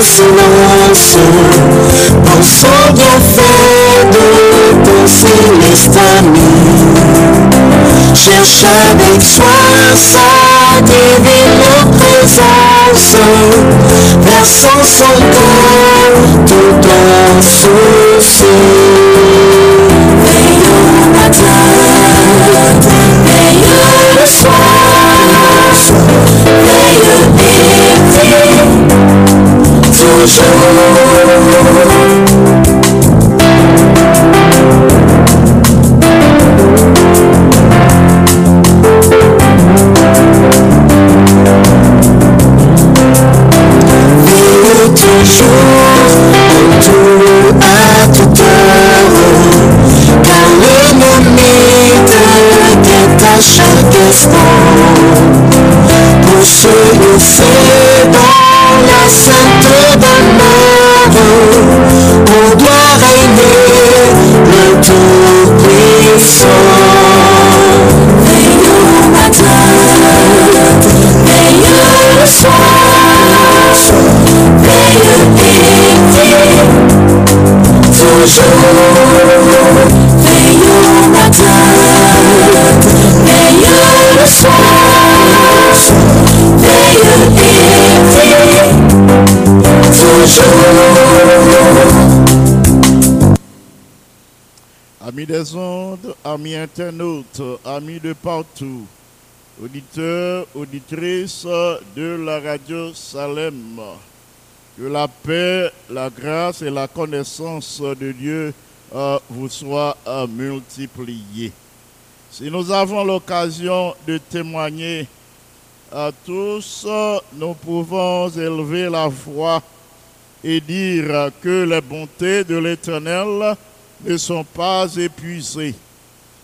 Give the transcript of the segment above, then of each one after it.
Pensando em lanço Não sou guiado por simples caminho Je sua soit ça devait nos présences Versant son corps tout en souci was des ondes, amis internautes, amis de partout, auditeurs, auditrices de la radio Salem. Que la paix, la grâce et la connaissance de Dieu euh, vous soient euh, multipliées. Si nous avons l'occasion de témoigner à tous, nous pouvons élever la voix et dire que les bontés de l'Éternel ne sont pas épuisées.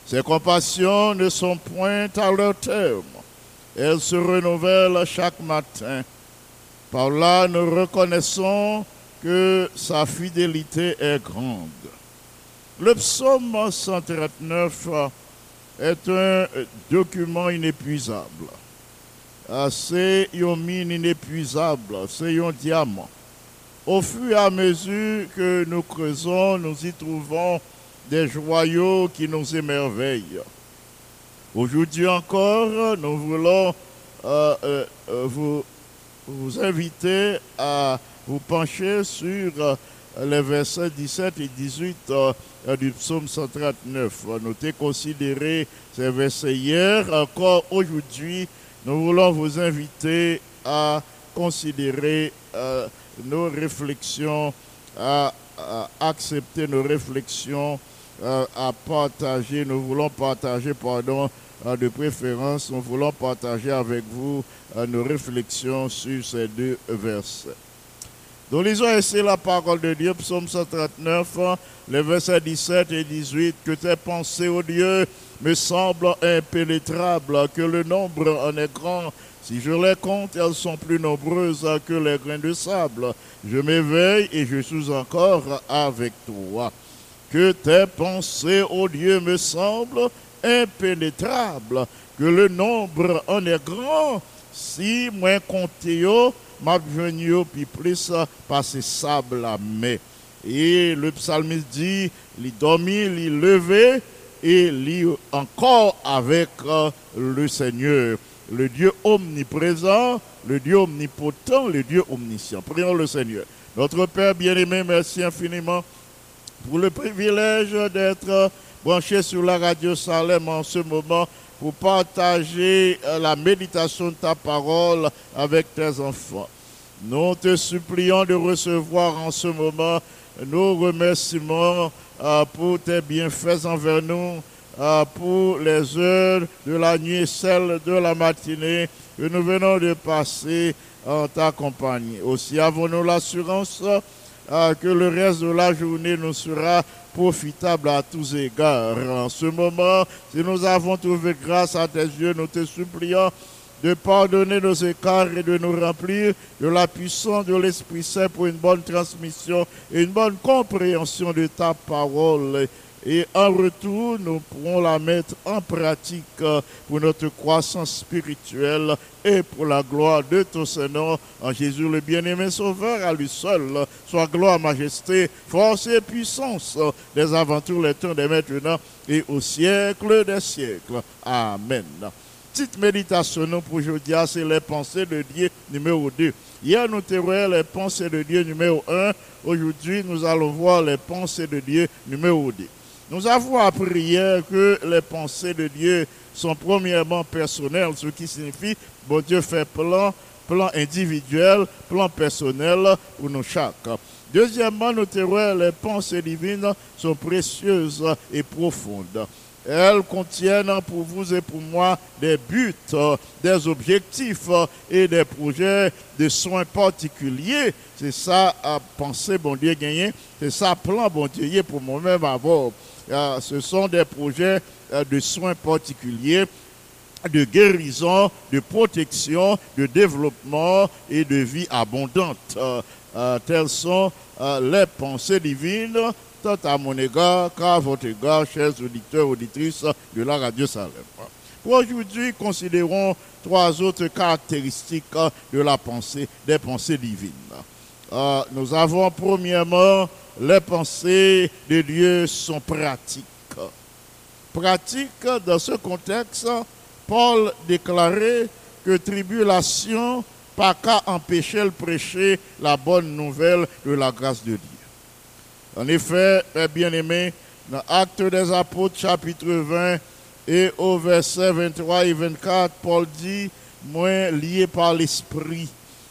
Ses compassions ne sont point à leur terme. Elles se renouvellent chaque matin. Par là, nous reconnaissons que sa fidélité est grande. Le psaume 139 est un document inépuisable. C'est une mine inépuisable, c'est un diamant. Au fur et à mesure que nous creusons, nous y trouvons des joyaux qui nous émerveillent. Aujourd'hui encore, nous voulons euh, euh, vous, vous, inviter à vous pencher sur les versets 17 et 18 du psaume 139. Nous avons considéré ces versets hier. Encore aujourd'hui, nous voulons vous inviter à considérer nos réflexions, à, accepter nos réflexions, à, partager. Nous voulons partager, pardon, de préférence, nous voulons partager avec vous nos réflexions sur ces deux versets. Nous lisons ici la parole de Dieu, psaume 139, les versets 17 et 18. Que tes pensées, ô Dieu, me semblent impénétrables, que le nombre en est grand si je les compte, elles sont plus nombreuses que les grains de sable. Je m'éveille et je suis encore avec toi. Que tes pensées, ô Dieu, me semblent impénétrables, que le nombre en est grand. Si moins compté, m'a venu puis plus par ces sables à main. Et le psalmiste dit, il dormit, il levé, et lié encore avec euh, le Seigneur. Le Dieu omniprésent, le Dieu omnipotent, le Dieu omniscient. Prions le Seigneur. Notre Père bien-aimé, merci infiniment pour le privilège d'être branché sur la radio Salem en ce moment pour partager euh, la méditation de ta parole avec tes enfants. Nous te supplions de recevoir en ce moment nos remerciements euh, pour tes bienfaits envers nous, euh, pour les heures de la nuit et celles de la matinée que nous venons de passer en ta compagnie. Aussi avons-nous l'assurance que le reste de la journée nous sera profitable à tous égards. En ce moment, si nous avons trouvé grâce à tes yeux, nous te supplions de pardonner nos écarts et de nous remplir de la puissance de l'Esprit Saint pour une bonne transmission et une bonne compréhension de ta parole et en retour, nous pourrons la mettre en pratique euh, pour notre croissance spirituelle et pour la gloire de ton Seigneur, en Jésus le bien-aimé Sauveur, à lui seul, soit gloire, majesté, force et puissance des aventures, les temps des maintenant et au siècle des siècles. Amen. Petite méditation pour aujourd'hui, c'est les pensées de Dieu numéro 2. Hier, nous avons les pensées de Dieu numéro 1. Aujourd'hui, nous allons voir les pensées de Dieu numéro 2. Nous avons appris hier que les pensées de Dieu sont premièrement personnelles, ce qui signifie bon Dieu fait plan, plan individuel, plan personnel pour nous chaque. Deuxièmement, que les pensées divines sont précieuses et profondes. Elles contiennent pour vous et pour moi des buts, des objectifs et des projets de soins particuliers. C'est ça penser, bon Dieu, gagner. C'est ça plan, bon Dieu, pour moi-même avoir. Euh, ce sont des projets euh, de soins particuliers de guérison, de protection, de développement et de vie abondante. Euh, telles sont les pensées divines, tant à mon égard qu'à votre égard, chers auditeurs, auditrices de la radio Salem. Pour aujourd'hui, considérons trois autres caractéristiques de la pensée, des pensées divines. nous avons premièrement les pensées de Dieu sont pratiques. Pratiques, dans ce contexte, Paul déclarait que tribulation pas qu'à le prêcher la bonne nouvelle de la grâce de Dieu. En effet, bien aimé, dans Actes des Apôtres, chapitre 20, et au verset 23 et 24, Paul dit, moi, lié par l'Esprit.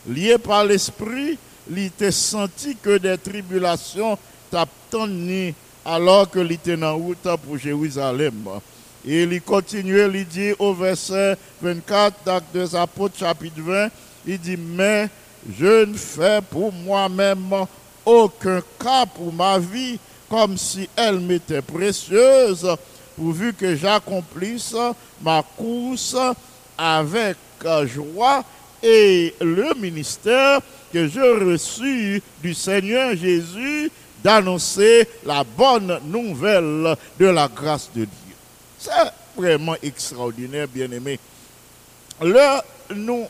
Lié par l'Esprit, il était senti que des tribulations t'attendaient alors que il en route pour Jérusalem. Et il continuait, il dit au verset 24 d'Actes des Apôtres, chapitre 20, il dit, mais je ne fais pour moi-même aucun cas pour ma vie, comme si elle m'était précieuse, pourvu que j'accomplisse ma course avec joie et le ministère que je reçus du Seigneur Jésus d'annoncer la bonne nouvelle de la grâce de Dieu. C'est vraiment extraordinaire, bien-aimé. Là, nous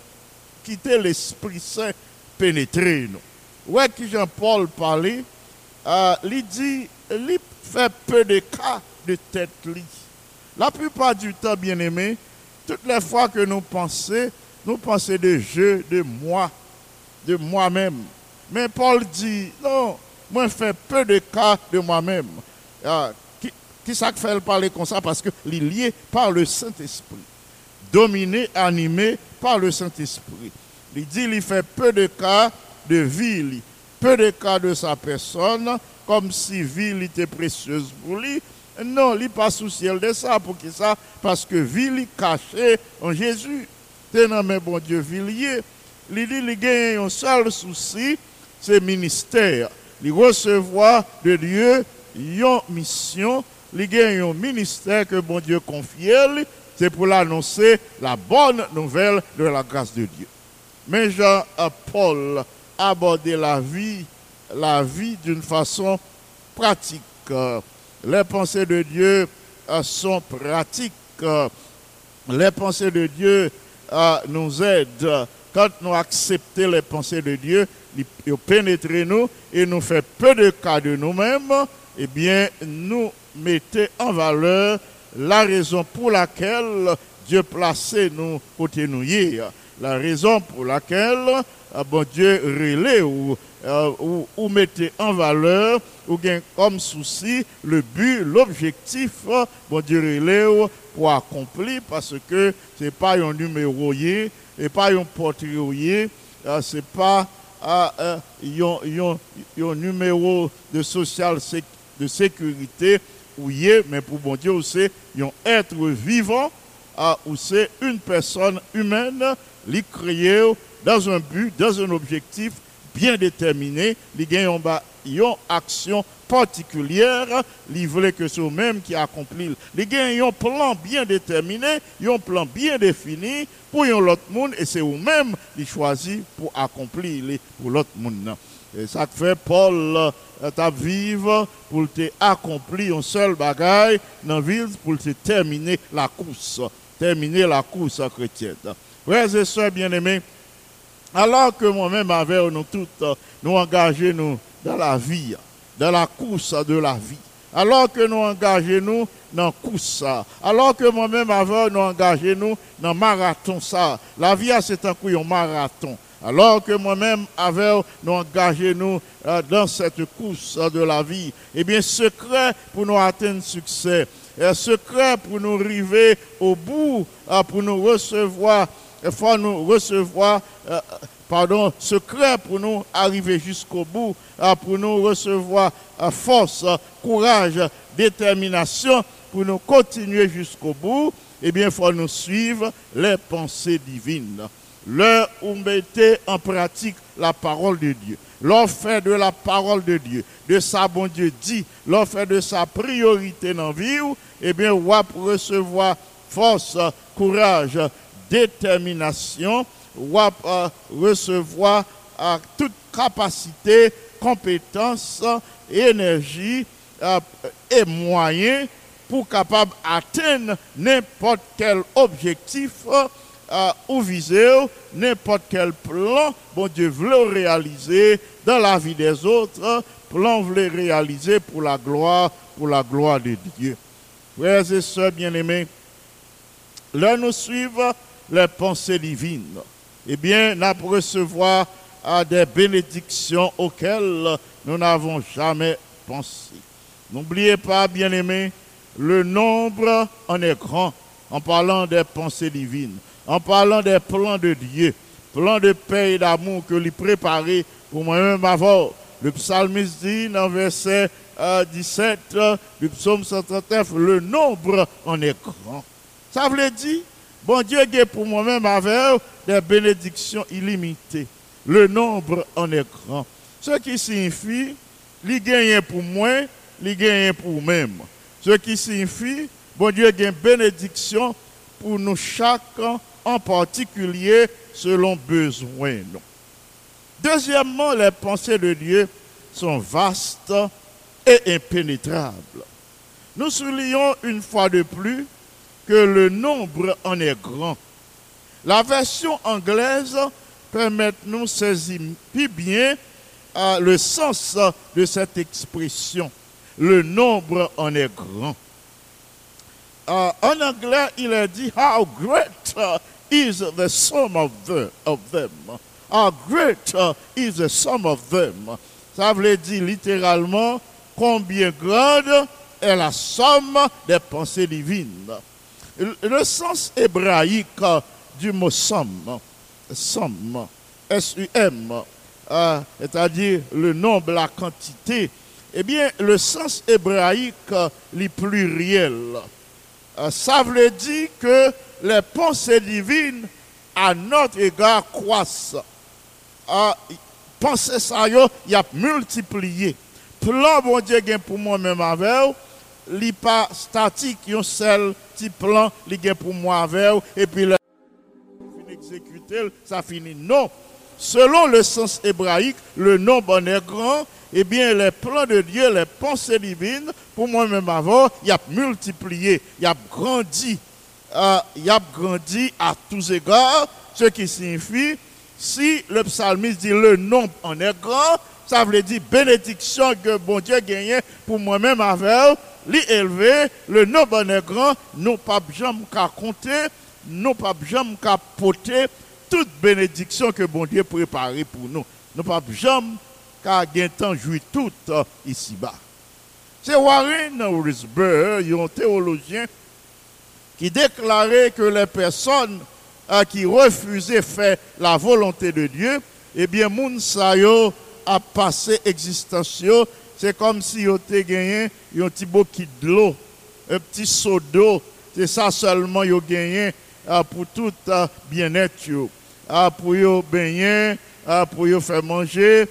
quitter l'Esprit Saint pénétrer nous. Ouais, qui Jean-Paul parlait, euh, il dit, il fait peu de cas de tête lit. La plupart du temps, bien-aimé, toutes les fois que nous pensons, nous pensons de je, de moi, de moi-même. Mais Paul dit, non, moi je fais peu de cas de moi-même. Ah, qui, qui ça fait parler comme ça? Parce qu'il est lié par le Saint-Esprit. Dominé, animé par le Saint-Esprit. Il dit, il fait peu de cas de vie, peu de cas de sa personne, comme si vie était précieuse pour lui. Non, il pas souci de ça. Pour qui ça? Parce que vie est cachée en Jésus. C'est mais bon Dieu, vie il dit a un seul souci, c'est ministère. Il recevoir de Dieu une mission, a un ministère que bon Dieu confie, c'est pour l'annoncer la bonne nouvelle de la grâce de Dieu. Mais Jean-Paul a abordé la vie, la vie d'une façon pratique. Les pensées de Dieu sont pratiques. Les pensées de Dieu nous aident quand nous acceptons les pensées de Dieu, ils pénétrent nous et nous fait peu de cas de nous-mêmes, eh bien, nous mettons en valeur la raison pour laquelle Dieu placé nous côté nous. La raison pour laquelle euh, bon Dieu relève ou, euh, ou, en valeur ou bien comme souci le but, l'objectif, bon Dieu relève pour accomplir parce que c'est pas un numéro et pas un portrait euh, c'est pas un, un, numéro de social de sécurité mais pour bon Dieu c'est un être vivant c'est une personne humaine li créé dans un but, dans un objectif bien déterminé, li gagne une action particulière, li voulait que c'est même qui accomplit. Les gagne un plan bien déterminé, un plan bien défini pour l'autre monde et c'est vous-même qui choisi pour accomplir pour l'autre monde. Et ça fait Paul euh, ta vivre pour te accomplir un seul bagaille dans la ville pour te terminer la course, terminer la course chrétienne. Frères et sœurs bien-aimés, alors que moi-même avec nous toutes, nous engager nous dans la vie, dans la course de la vie. Alors que nous engageons nous dans la course, alors que moi-même avec nous engager nous dans le marathon ça. La vie c'est un coup un marathon. Alors que moi-même avec nous engager nous euh, dans cette course de la vie, eh bien secret pour nous atteindre succès, un secret pour nous arriver au bout, euh, pour nous recevoir il faut nous recevoir, euh, pardon, secret pour nous arriver jusqu'au bout, euh, pour nous recevoir euh, force, courage, détermination, pour nous continuer jusqu'au bout. Eh bien, il faut nous suivre les pensées divines. L'heure où mettez en pratique la parole de Dieu. L'offre de la parole de Dieu, de sa bon Dieu dit, l'offre de sa priorité dans la vie, eh bien, on va recevoir force, courage, détermination, euh, recevoir à toute capacité, compétence, énergie euh, et moyens pour capable atteindre n'importe quel objectif euh, ou viser n'importe quel plan, bon Dieu veut réaliser dans la vie des autres, plan veut réaliser pour la gloire, pour la gloire de Dieu. Frères et sœurs bien-aimés, là nous suivons les pensées divines, eh bien, nous recevoir des bénédictions auxquelles nous n'avons jamais pensé. N'oubliez pas, bien-aimés, le nombre en est grand en parlant des pensées divines, en parlant des plans de Dieu, plans de paix et d'amour que lui préparé pour moi-même avant. Le psalmiste dit dans verset 17 euh, du psaume 139, le nombre en est grand. Ça veut dire Bon Dieu est pour moi-même avec des bénédictions illimitées. Le nombre en est grand. Ce qui signifie, il gagne pour moi, il gagne pour même. Ce qui signifie, bon Dieu a une bénédiction pour nous chacun en particulier selon besoin. Deuxièmement, les pensées de Dieu sont vastes et impénétrables. Nous soulignons une fois de plus que le nombre en est grand. La version anglaise permet nous saisir plus bien euh, le sens de cette expression. Le nombre en est grand. Euh, en anglais, il est dit How great is the sum of, them? How great is the sum of them? Ça veut dire littéralement combien grande est la somme des pensées divines. Le sens hébraïque du mot somme, somme, S-U-M, euh, c'est-à-dire le nombre, la quantité, eh bien, le sens hébraïque, les pluriel, euh, ça veut dire que les pensées divines à notre égard croissent. Euh, pensez ça, il y a multiplié. Plan bon Dieu pour moi-même avec li pas statique, un seul petit plan, li pour moi avec et puis le exécuter, ça finit. Non. Selon le sens hébraïque, le nombre est grand, eh bien les plans de Dieu, les pensées divines, pour moi-même avant, il a multiplié, il a grandi, euh, il a grandi à tous égards, ce qui signifie, si le psalmiste dit le nombre en est grand, ça veut dire bénédiction que bon Dieu gagne pour moi-même avec li le nombre est grand, nous pas jamais qu'à compter, nous pas jamais qu'à porter toute bénédiction que bon Dieu préparé pour nous. Nous pas jamais qu'à gagner temps jouer tout euh, ici-bas. C'est Warren Wiersbe, un théologien, qui déclarait que les personnes euh, qui refusaient faire la volonté de Dieu, eh bien, moun a passé existence, c'est comme si yo te gagné un petit bouquet de l'eau, un petit seau d'eau, c'est ça seulement yo gagné euh, pour tout euh, bien-être pour yo baigner, pour yo faire manger,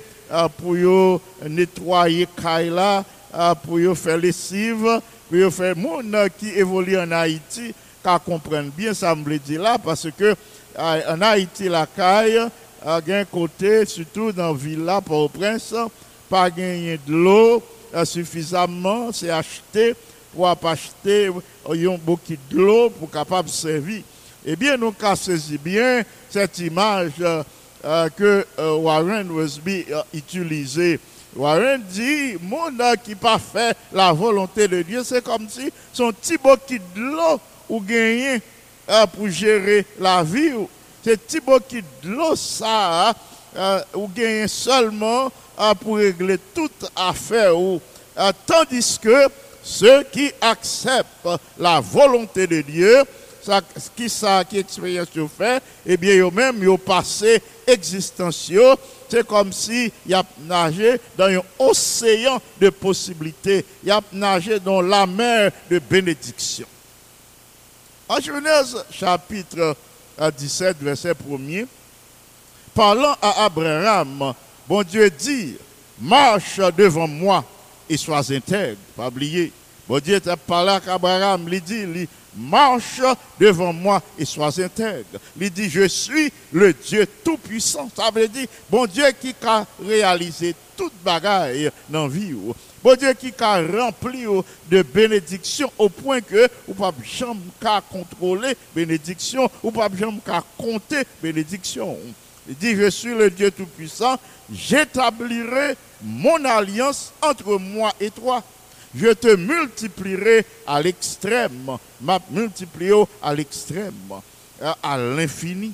pour yo nettoyer kaila, pour yo faire lessive, pour yo faire monde qui évolue en Haïti, qu'à comprendre bien ça me dit là parce que en Haïti la caille a un côté surtout dans la ville là pour prince pas gagner de l'eau suffisamment c'est acheter pour acheter un beaucoup de l'eau pour capable servir eh bien nous avons saisi bien cette image euh, que euh, Warren Westby a utilisée Warren dit, monde qui pas fait la volonté de Dieu, c'est comme si son petit bouquet de l'eau ou gagné euh, pour gérer la vie. C'est petit bouquet de l'eau ça, euh, ou gagné seulement euh, pour régler toute affaire. Ou, tandis que ceux qui acceptent la volonté de Dieu, ça, qui ça, qui expérience fait, eh bien, eux même, ils ont passé existentieux c'est comme si y a nagé dans un océan de possibilités. Il a nagé dans la mer de bénédiction. En Genèse chapitre 17, verset 1er, parlant à Abraham, bon Dieu dit, marche devant moi et sois intègre. Pas oublier. Bon Dieu t'a parlé à Abraham, il dit, marche devant moi et sois intègre. Il dit, je suis le Dieu tout-puissant. Ça veut dire, bon Dieu qui a réalisé toute bagaille dans la vie. Bon Dieu qui a rempli de bénédictions au point que vous pas jamais contrôler bénédiction, ou pas jamais compter bénédiction. Il dit, je suis le Dieu tout-puissant, j'établirai mon alliance entre moi et toi je te multiplierai à l'extrême, m'a multiplié à l'extrême, à l'infini,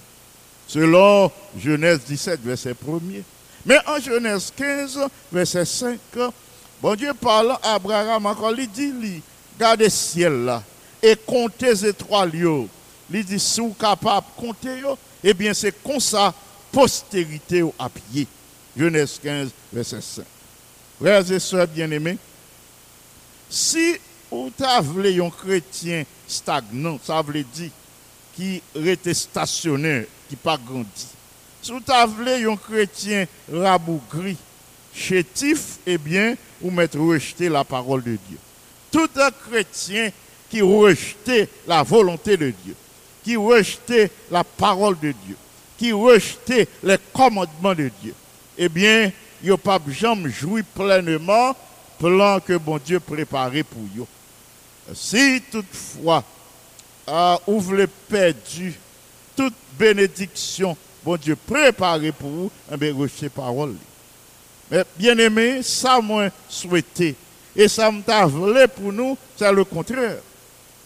selon Genèse 17, verset 1er. Mais en Genèse 15, verset 5, bon Dieu parle à Abraham encore, il dit, regardez le ciel là, et comptez les trois lieux. Il dit, si vous capable de compter, eh bien c'est comme ça, postérité à pied. Genèse 15, verset 5. Frères et sœurs bien-aimés, si vous avez un chrétien stagnant, ça veut dire qui était stationnaire, qui n'a pas grandi. Si vous avez un chrétien rabougri, chétif, eh bien, vous mettez rejeter la parole de Dieu. Tout un chrétien qui rejette la volonté de Dieu, qui rejette la parole de Dieu, qui rejette les commandements de Dieu, eh bien, il n'a pas jamais joui pleinement plan que bon Dieu préparé pour vous. Si toutefois, euh, vous voulez perdu toute bénédiction, bon Dieu préparé pour vous, eh bien, rejetez parole. Mais bien aimé, ça moi souhaité. Et ça m'a voulu pour nous, c'est le contraire.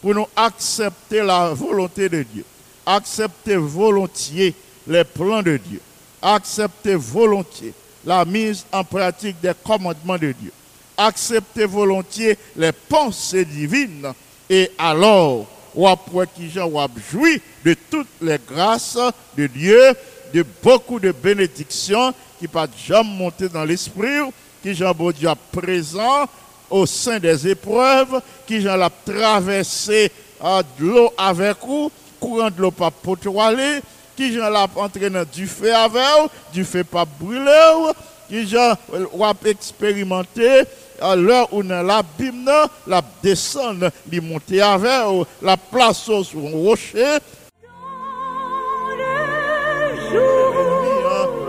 Pour nous accepter la volonté de Dieu. Accepter volontiers les plans de Dieu. Accepter volontiers la mise en pratique des commandements de Dieu acceptez volontiers les pensées divines et alors qui jouir de toutes les grâces de Dieu, de beaucoup de bénédictions qui pas jamais monter dans l'esprit, qui Jean Dieu présent au sein des épreuves, qui Jean l'a traversé de l'eau avec vous, courant de l'eau pas potoiler, qui Jean l'a entraîné du feu avec du feu pas brûler, qui Jean l'a expérimenté à l'heure où dans l'abîme, la descendre, li monter avec, la place sur un rocher.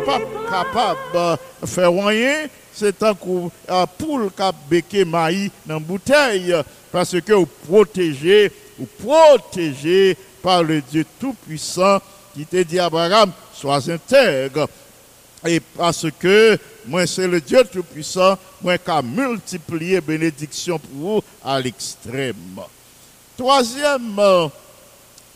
Pas capable de faire rien, c'est un coup poule qui a béqué maïs dans bouteille, parce que vous protégez, vous protégez par le Dieu Tout-Puissant qui te dit Abraham, sois intègre. Et parce que moi c'est le Dieu Tout-Puissant, moi qui a multiplié bénédiction pour vous à l'extrême. Troisième euh,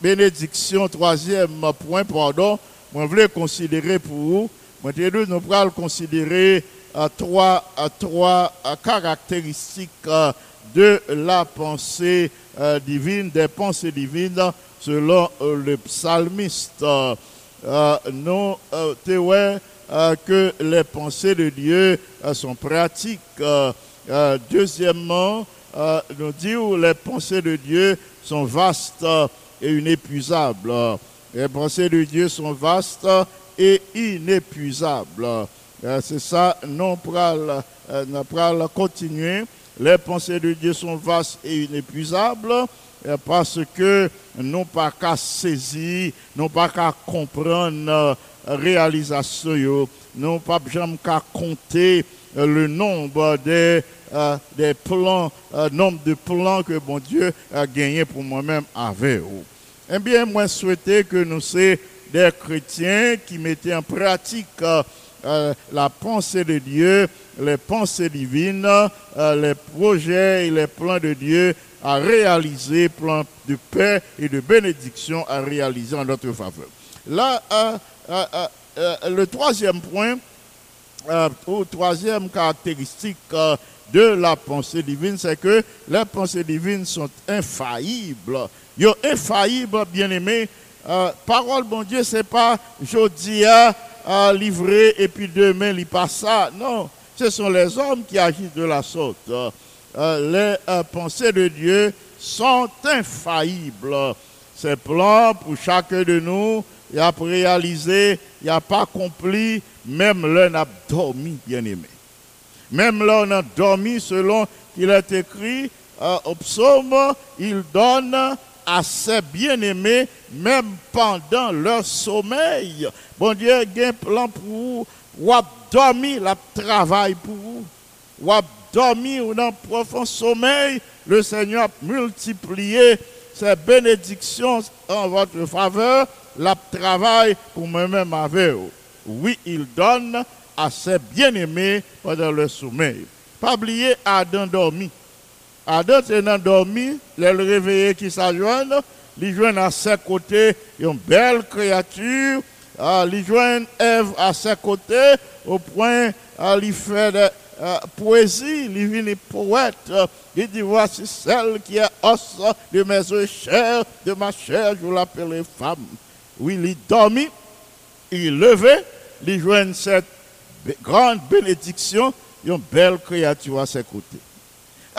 bénédiction, troisième point, pardon, moi je voulais considérer pour vous, moi nous allons considérer euh, trois, euh, trois caractéristiques de la pensée divine, des pensées divines selon le psalmiste. nous, que les pensées de Dieu sont pratiques. deuxièmement, euh, nous dit où les pensées de Dieu sont vastes et inépuisables. Les pensées de Dieu sont vastes et inépuisables. Euh, c'est ça, pourrons euh, continuer. Les pensées de Dieu sont vastes et inépuisables parce que nous pas qu'à saisir, nous pas qu'à comprendre la réalisation, nous pas qu'à compter le nombre des euh, des plans, euh, nombre de plans que bon Dieu a gagné pour moi-même avec vous. Eh bien, moi, souhaitais que nous soyons des chrétiens qui mettaient en pratique euh, la pensée de Dieu, les pensées divines, les projets et les plans de Dieu à réaliser, plans de paix et de bénédiction à réaliser en notre faveur. Là, le troisième point, ou troisième caractéristique de la pensée divine, c'est que les pensées divines sont infaillibles. Ils sont infaillibles, bien aimé. Euh, parole, bon Dieu, c'est pas jeudi à livrer et puis demain, il passe ça. Non, ce sont les hommes qui agissent de la sorte. Euh, les euh, pensées de Dieu sont infaillibles. Ces plans pour chacun de nous, il a réalisé, il n'a pas accompli, même l'un a dormi, bien aimé. Même là, on a dormi selon qu'il est écrit euh, au psaume, il donne à ses bien-aimés, même pendant leur sommeil. Bon Dieu, il un plan pour vous. Ou dormi, la travail pour vous. Ou dormi ou dans profond sommeil, le Seigneur a multiplié ses bénédictions en votre faveur, la travail pour moi-même avec. Oui, il donne à ses bien-aimés pendant le sommeil. Pas oublier Adam dormi. Adam s'est endormi, le réveillé qui s'ajoigne, il joint à ses côtés une belle créature, il joint Ève à ses côtés au point il fait de euh, poésie, il vient poète. Il dit voici celle qui est os de mes os chers, de ma chair, je l'appelle femme. Oui, il dormi, il levé, il joint cette grande bénédiction, une belle créature à ses côtés.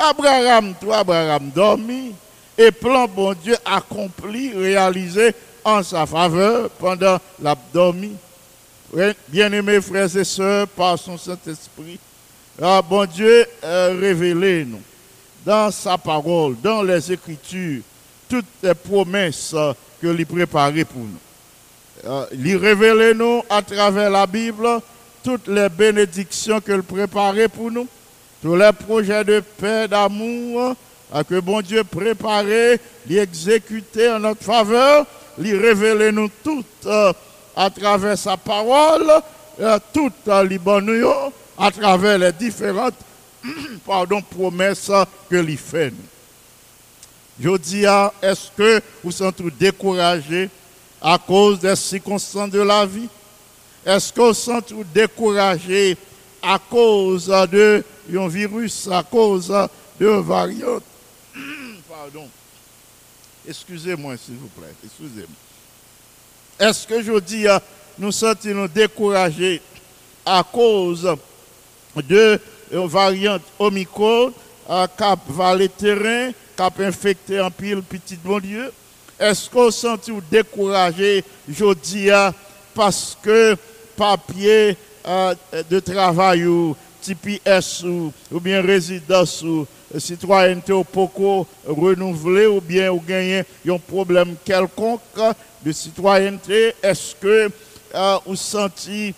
Abraham, toi, Abraham dormi, et plan bon Dieu accompli, réalisé en sa faveur pendant l'abdomen. Bien-aimés frères et sœurs, par son Saint-Esprit, ah, bon Dieu euh, révélé nous dans sa parole, dans les Écritures, toutes les promesses que lui préparé pour nous. Euh, il révélé nous à travers la Bible toutes les bénédictions qu'il préparait pour nous, tous les projets de paix, d'amour que bon Dieu préparait, les exécuter en notre faveur, les révéler nous toutes à travers sa parole, toutes les bonnes à travers les différentes pardon, promesses que lui fait. Je dis, est-ce que vous sentez découragés à cause des circonstances de la vie? Est-ce qu'on sent tout découragé à cause de un virus, à cause de variante Pardon. Excusez-moi, s'il vous plaît. Excusez-moi. Est-ce que je dis, euh, nous sentons découragés à cause de une variante Omicron euh, qui va le terrain, qui a infecté un pile petit bon Dieu? Est-ce qu'on sent découragé, je dis, euh, parce que papier euh, de travail ou TPS ou, ou bien résidence ou citoyenneté au poco renouvelé ou bien ou gagner un problème quelconque de citoyenneté, est-ce que euh, vous sentez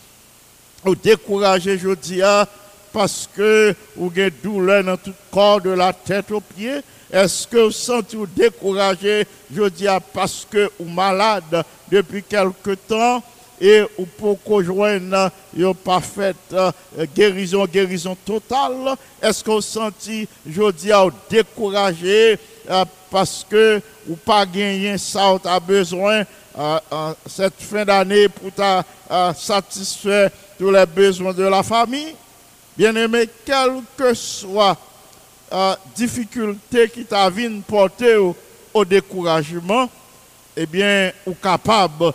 ou découragé, dis, ah, parce que vous avez douleur dans tout le corps de la tête aux pieds? Est-ce que vous sentez découragé, je dis, ah, parce que vous malade depuis quelque temps? Et pour qu'on joigne une parfaite euh, guérison, guérison totale. Est-ce qu'on senti, je dis, découragé euh, parce que ou pas gagné ça, tu besoin euh, cette fin d'année pour satisfaire tous les besoins de la famille? Bien aimé, quelle que soit la difficulté qui t'a porter au, au découragement, eh bien, ou capable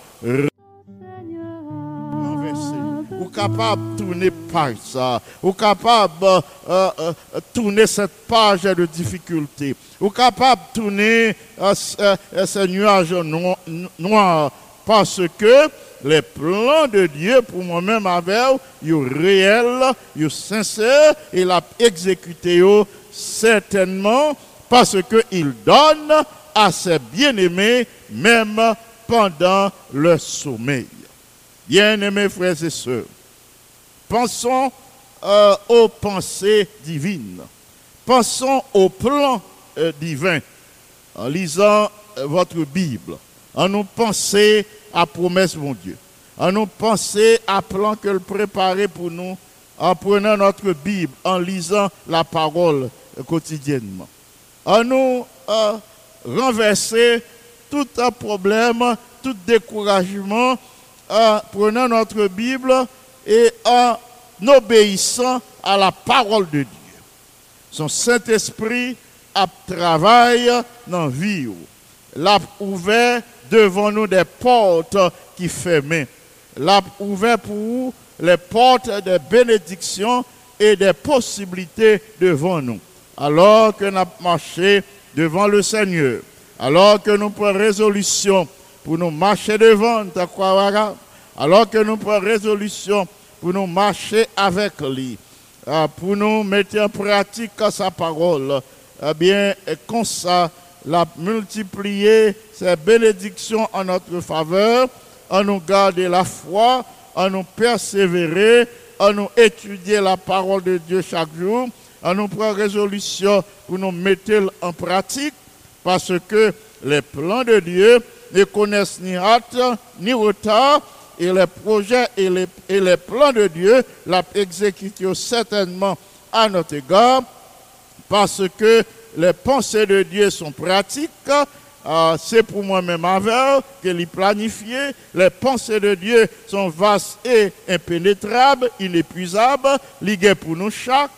capable de tourner page ça, ou capable de euh, euh, tourner cette page de difficulté, ou capable de tourner euh, ce nuage noir, parce que les plans de Dieu pour moi-même avec sont réels, sont sincères, et l'a exécuté certainement parce qu'il donne à ses bien-aimés même pendant le sommeil. Bien-aimés frères et sœurs, pensons euh, aux pensées divines. Pensons au plan euh, divin. En lisant euh, votre Bible, en nous penser à promesse mon Dieu, en nous penser à plan que le préparait pour nous, en prenant notre Bible, en lisant la parole quotidiennement, en nous renverser tout problème, tout découragement, en prenant notre Bible et en obéissant à la parole de Dieu. Son Saint-Esprit a travaillé dans la vie. L'a ouvert devant nous des portes qui fermaient. L'a ouvert pour nous les portes des bénédictions et des possibilités devant nous. Alors que nous marché devant le Seigneur, alors que nous prenons résolution pour nous marcher devant, alors que nous prenons résolution pour nous marcher avec lui, ah, pour nous mettre en pratique sa parole, eh bien, comme ça, la multiplier ses bénédictions en notre faveur, en nous garder la foi, en nous persévérer, en nous étudier la parole de Dieu chaque jour, en nous prendre résolution pour nous mettre en pratique, parce que les plans de Dieu ne connaissent ni hâte ni retard, et les projets et les, et les plans de Dieu l'a exécuté certainement à notre égard, parce que les pensées de Dieu sont pratiques. Euh, c'est pour moi-même avec que les planifié. Les pensées de Dieu sont vastes et impénétrables, inépuisables, liguées pour nous chaque.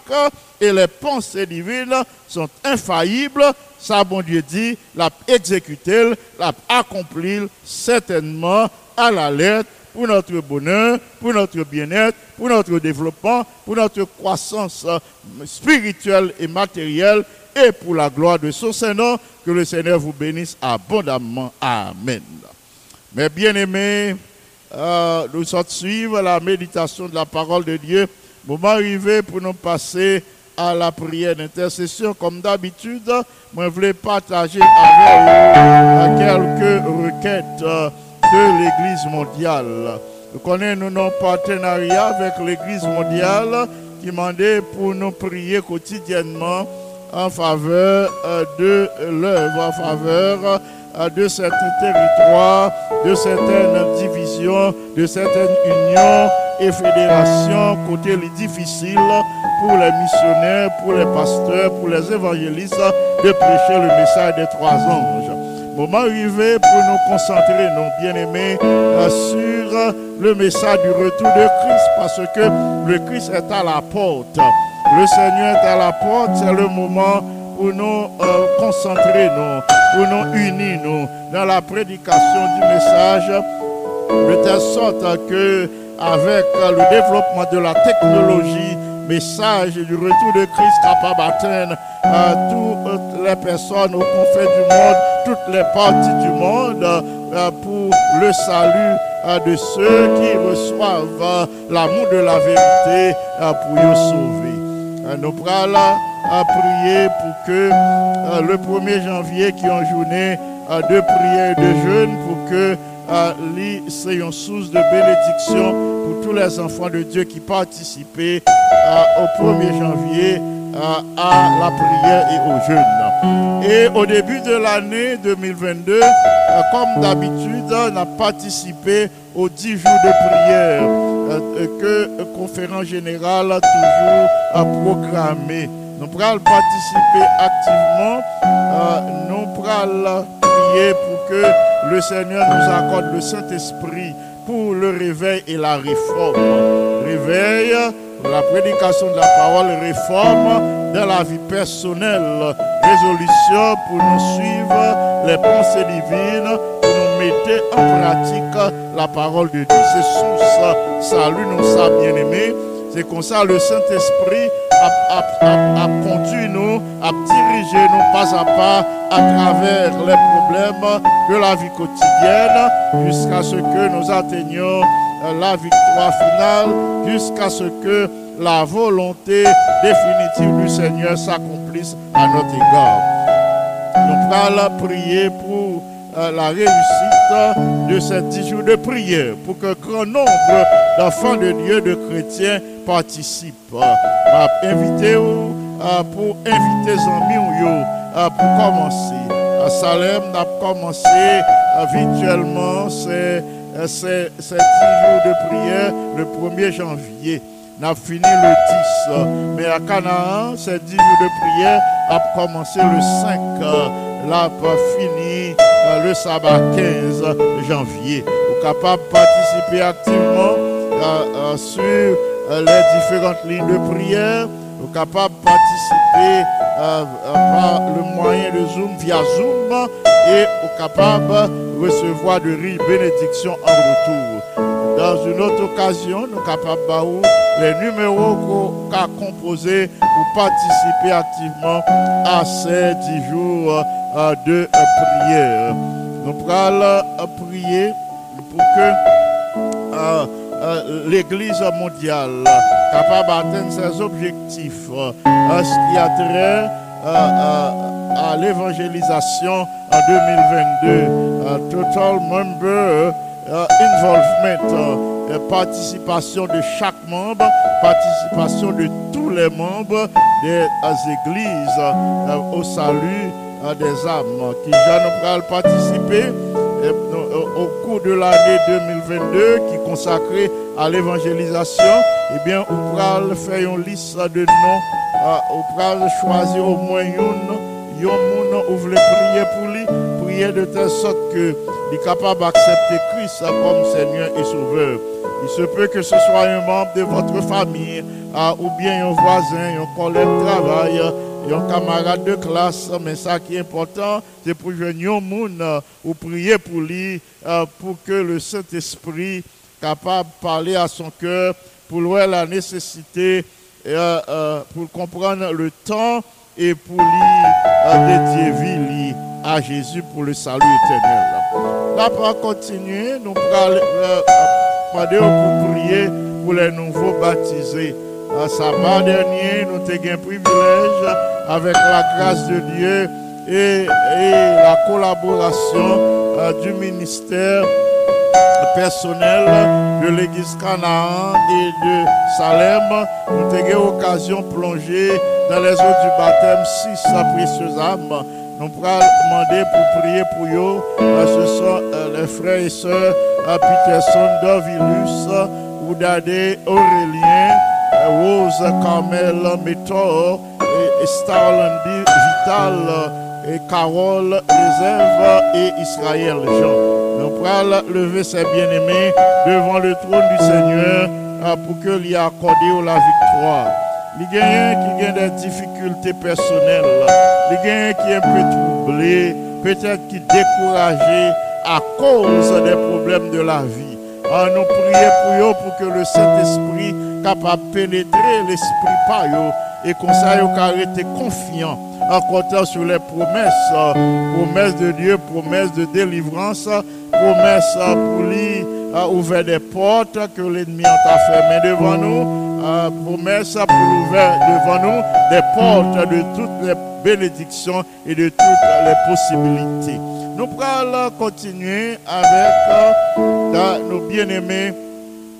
Et les pensées divines sont infaillibles. Ça, bon Dieu dit, l'a exécuté, l'a accompli certainement à la lettre pour notre bonheur, pour notre bien-être, pour notre développement, pour notre croissance spirituelle et matérielle et pour la gloire de son Seigneur. Que le Seigneur vous bénisse abondamment. Amen. Mes bien-aimés, euh, nous sommes suivre la méditation de la parole de Dieu. Moment arrivé pour nous passer à la prière d'intercession. Comme d'habitude, je voulais partager avec vous quelques requêtes euh, de l'Église mondiale. Nous connaissons nos partenariats avec l'Église mondiale qui demandait pour nous prier quotidiennement en faveur euh, de l'œuvre, en faveur euh, de certains territoires, de certaines divisions, de certaines unions et fédérations, côté les difficiles pour les missionnaires, pour les pasteurs, pour les évangélistes, de prêcher le message des trois anges. Moment arrivé pour nous concentrer, nos bien-aimés, sur le message du retour de Christ, parce que le Christ est à la porte. Le Seigneur est à la porte, c'est le moment pour nous euh, concentrer, nous, pour nous unir, nous, dans la prédication du message, de telle sorte que, avec le développement de la technologie, message du retour de Christ capable d'atteindre euh, toutes les personnes au confins du monde, toutes les parties du monde, euh, pour le salut de ceux qui reçoivent l'amour de la vérité pour nous sauver. Euh, nous prenons à prier pour que euh, le 1er janvier, qui est une journée euh, de prière et de jeûne, pour que c'est une source de bénédiction pour tous les enfants de Dieu qui participaient au 1er janvier à la prière et au jeûne. Et au début de l'année 2022, comme d'habitude, on a participé aux 10 jours de prière que conférence générale a toujours programmé. Nous pourrons participer activement, nous pourrons prier pour que le Seigneur nous accorde le Saint-Esprit pour le réveil et la réforme. Réveil, la prédication de la parole, réforme dans la vie personnelle, résolution pour nous suivre les pensées divines, pour nous mettre en pratique la parole de Dieu. C'est sous ça, salut nous ça bien-aimés. C'est comme ça le Saint-Esprit a, conduit nous, a dirigé nous pas à pas à travers les problèmes de la vie quotidienne jusqu'à ce que nous atteignions la victoire finale, jusqu'à ce que la volonté définitive du Seigneur s'accomplisse à notre égard. Nous allons prier pour euh, la réussite de ces dix jours de prière, pour que grand nombre d'enfants de Dieu, de chrétiens, participent. Je invité euh, pour inviter les amis euh, pour commencer. À Salem, on a commencé virtuellement ces, ces, ces 10 jours de prière le 1er janvier. On a fini le 10. Mais à Canaan, ces 10 jours de prière a commencé le 5. Là, pas fini le sabbat 15 janvier. Vous capable de participer activement euh, euh, sur les différentes lignes de prière. Vous capable de participer par le moyen de Zoom, via Zoom, et vous capable de recevoir de riches bénédictions en retour. Dans une autre occasion, nous capables de les numéros qu'on a composés pour participer activement à ces 10 jours euh, de prière. Nous allons prier pour que euh, l'Église mondiale capable d'atteindre ses objectifs euh, ce qui a trait à l'évangélisation en 2022. total member involvement, participation de chaque membre, participation de tous les membres des églises au salut des âmes qui nous participer au cours de l'année 2022 qui est consacrée à l'évangélisation, eh bien, on pourra faire une liste de noms, on pourra choisir au moins une, une où vous prier pour lui, prier de telle sorte que il est capable d'accepter Christ comme Seigneur et Sauveur. Il se peut que ce soit un membre de votre famille, ou bien un voisin, un collègue de travail, un camarade de classe, mais ça qui est important, c'est pour venir au monde ou prier pour lui, euh, pour que le Saint-Esprit capable de parler à son cœur, pour voir la nécessité, euh, pour comprendre le temps et pour lui dédier vie à Jésus pour le salut éternel. Pour continuer, nous allons pour prier pour les nouveaux baptisés. À sabbat dernier, nous avons un privilège avec la grâce de Dieu et, la collaboration euh, du ministère personnel de l'église Canaan et de Salem. Nous avons eu l'occasion de plonger dans les eaux du baptême six précieuses âmes. Nous pourrons demander pour prier pour eux. Ce sont les frères et sœurs Peterson, Dovilus, Oudade, Aurélien. Rose Carmel Métor et Starland Vital et Carole Réserve et Israël Jean. Nous pourrons lever ses bien-aimés devant le trône du Seigneur pour que lui accorde la victoire. Les gagnants qui ont des difficultés personnelles, les gagnants qui sont un peu troublés, peut-être qui découragés à cause des problèmes de la vie. Ah, nous prions pour pour que le Saint-Esprit capable de pénétrer l'esprit par et qu'on été confiant en comptant sur les promesses, promesses de Dieu, promesses de délivrance, promesses pour lui ouvrir des portes que l'ennemi a fermées devant nous, promesses pour ouvrir devant nous des portes de toutes les bénédictions et de toutes les possibilités. Nous allons continuer avec euh, nos bien-aimés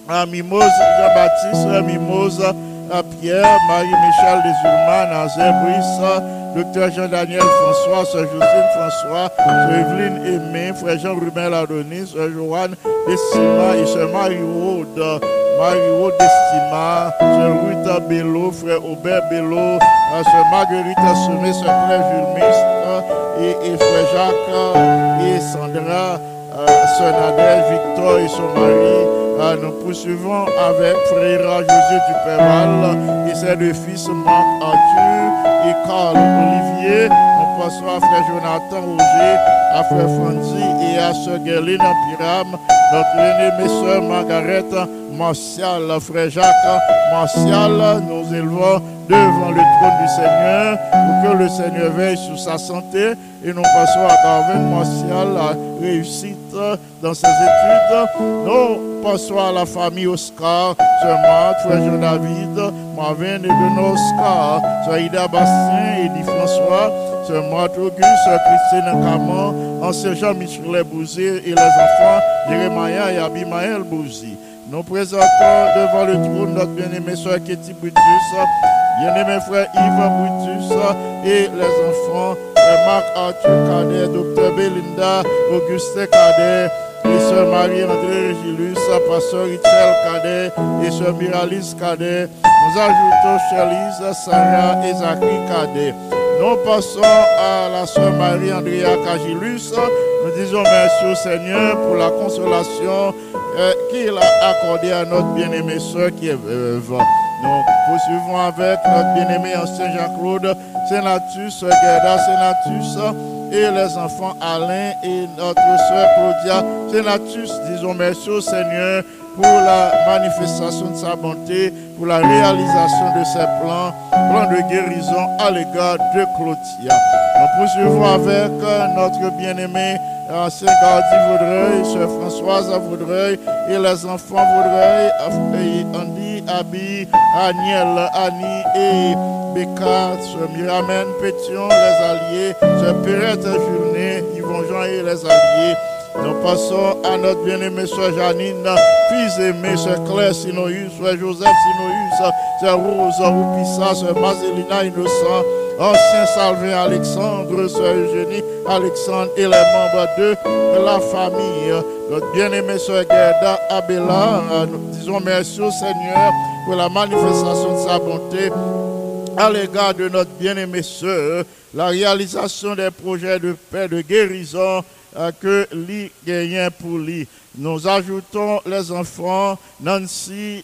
Mimose Jean-Baptiste, Mimose Pierre, Marie-Michel Desulman, Nazaire Brice, docteur Jean-Daniel François, Sœur Josine François, Sœur Evelyne Aimé, frère Jean-Rumel Adonis, Sœur Joanne Destima et Sœur Marie-Aude. Marie-Aude Destima, Sœur Ruta Bello, frère Aubert Bello, Sœur Marguerite Assumé, Sœur Claire Jules et, et frère Jacques et Sandra, Sœur Nadège, Victor et son mari. Ah, nous poursuivons avec frère José du Péral et ses deux fils Marc Arthur et Carl Olivier. Nous passons à frère Jonathan Roger, à frère Franzi et à sœur Guerline Piram, notre aînée sœur Margaret Martial, frère Jacques Martial. Nous élevons devant le trône du Seigneur pour que le Seigneur veille sur sa santé et nous passons à Carmen Martial la réussite dans ses études. Nous passons à la famille Oscar, Sœur Marthe, Frère Jean-David, Marvin et Benoît Oscar, Sœur Ida Bastien, Edith François, Sœur Marthe Auguste, Christine Camon, Ancien Jean-Michel Bouzy et les enfants Jérémia et Abimaël Bouzy. Nous présentons devant le trône notre bien-aimé Sœur Ketty Brutus, bien-aimé frère Yves Brutus et les enfants Marc Arthur Cadet, Docteur Belinda, Augustin Cadet, et Sœur Marie-André Régilus, Pasteur Richel Cadet et Sœur Miralis Cadet. Nous ajoutons Chélise, Sarah et Zachary Cadet. Nous passons à la Sœur Marie-Andrea Cagilus. Nous disons merci au Seigneur pour la consolation euh, qu'il a accordée à notre bien-aimée Sœur qui est veuve. Nous poursuivons avec notre bien-aimé ancien Jean-Claude Sénatus, Gerda Sénatus et les enfants Alain et notre soeur Claudia Sénatus. Disons merci au Seigneur pour la manifestation de sa bonté, pour la réalisation de ses plans, plans de guérison à l'égard de Claudia. Nous poursuivons avec notre bien-aimé ancien gardien Vaudreuil, soeur Françoise Vaudreuil et les enfants Vaudreuil, Andy, Abby, Aniel, Annie et Bécat, Sœur Miramène, Pétion, les alliés, Sœur Perrette Journée, Yvon Jean et les alliés. Nous passons à notre bien-aimée Sœur Janine, fils aimé, Sœur Claire Sinoïus, Sœur Joseph Sinoïus, Sœur Rose Roupissa, Sœur Mazelina Innocent, ancien Salvin Alexandre, Sœur Eugénie Alexandre et les membres de la famille. Notre bien-aimée Sœur Gerda Abela, nous disons merci au Seigneur pour la manifestation de sa bonté à l'égard de notre bien-aimée sœur, la réalisation des projets de paix, de guérison que lui gagne pour lui. Nous ajoutons les enfants Nancy,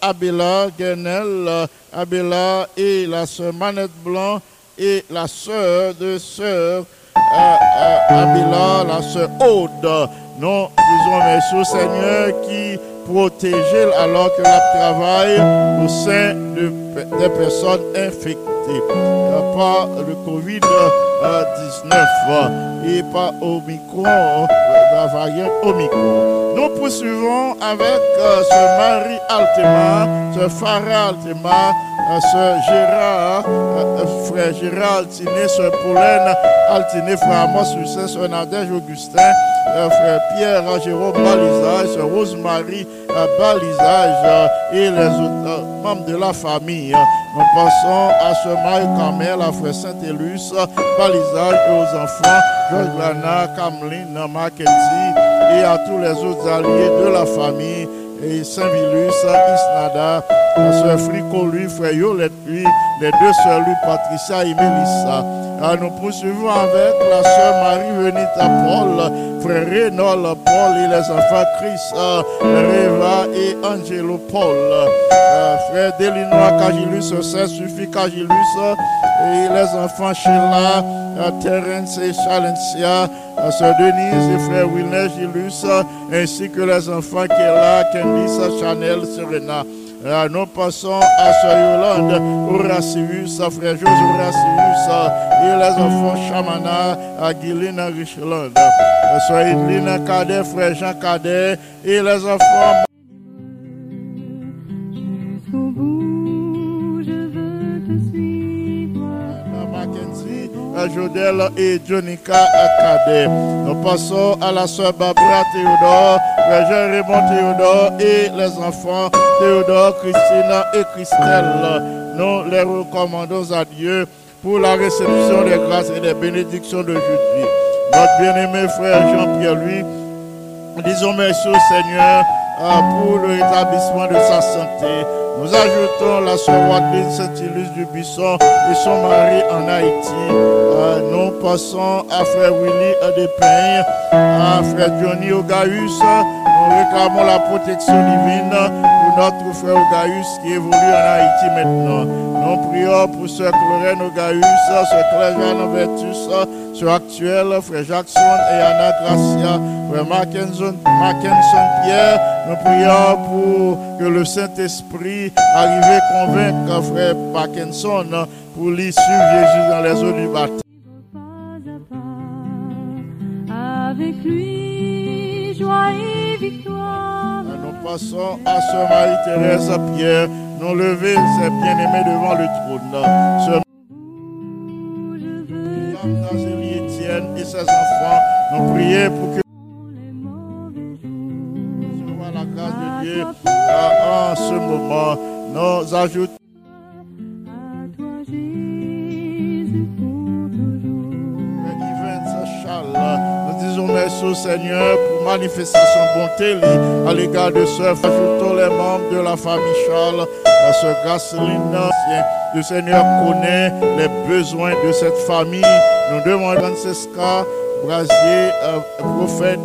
Abela, Guenel, Abela et la sœur Manette Blanc et la sœur de sœur Abela, la sœur Aude. Nous disons merci au Seigneur qui protéger alors que la travaille au sein de, des personnes infectées par le Covid-19 et par Omicron, la variante Omicron. Nous poursuivons avec ce Marie Altema, ce Farah Altema, ce Gérard, frère Gérard Altiné, ce Pauline Altiné, frère Amos Lucien, ce Nadège Augustin, frère Pierre Jérôme Balisage, ce Rosemary Balisage et les autres membres de la famille. Nous passons à ce Marie Camel, à frère Saint-Élus, Balisage et aux enfants, Georges Lana, Cameline, Mackenzie et à tous les autres alliés de la famille et Saint-Vilus, Isnada, Sœur Frico, lui, frère Yolette, lui, les deux sœurs, lui, Patricia et Mélissa. nous poursuivons avec la sœur Marie-Venita Paul, frère Rénol Paul et les enfants Chris, Reva et Angelo Paul, frère Delinois Cagilus, sœur Suffit Cagilus et les enfants Sheila, Terence et Chalencia, sœur Denise et frère Wilner Gilus, ainsi que les enfants Kella, Candice, Chanel, Serena. nous passons à Sœur Yolande, Horacius, frère José Horacius, et les enfants Chamana, Aguilina Richland. Sœur Edlina Cadet, frère Jean Cadet, et les enfants Jodel et Jonica Cadet. Nous passons à la sœur Barbara Théodore, frère Raymond Théodore et les enfants Théodore, Christina et Christelle. Nous les recommandons à Dieu pour la réception des grâces et des bénédictions d'aujourd'hui. Notre bien-aimé frère Jean-Pierre, lui, disons merci au Seigneur euh, pour le rétablissement de sa santé. Nous ajoutons la sœur Wadeline Saint-Ilus du Buisson et son mari en Haïti. Euh, nous passons à frère Willy Adepeign, à frère Johnny Ogaïus. Nous réclamons la protection divine pour notre frère Ogaïus qui évolue en Haïti maintenant. Nous prions pour sœur Clorène Ogaïus, sœur Claire Vertus, sœur Actuel, frère Jackson et Anna Gracia, frère Mackenson, Mackenson Pierre. Nous prions pour que le Saint-Esprit arrive à convaincre frère Mackenson pour suivre Jésus dans les eaux du baptême. Avec lui, joie et victoire. Nous passons à Sœur Marie-Thérèse Pierre, nous lever ses bien-aimés devant le trône. Sœur Et ses enfants, nous prions pour que recevoir la grâce de Dieu en ce moment. Nous ajoutons. Nous disons merci au Seigneur pour manifester son bonté à l'égard de ce Ajoutons les membres de la famille Charles, à ce Gaceline. Le Seigneur connaît les besoins de cette famille. Nous demandons Francesca, Brasier, euh, prophète,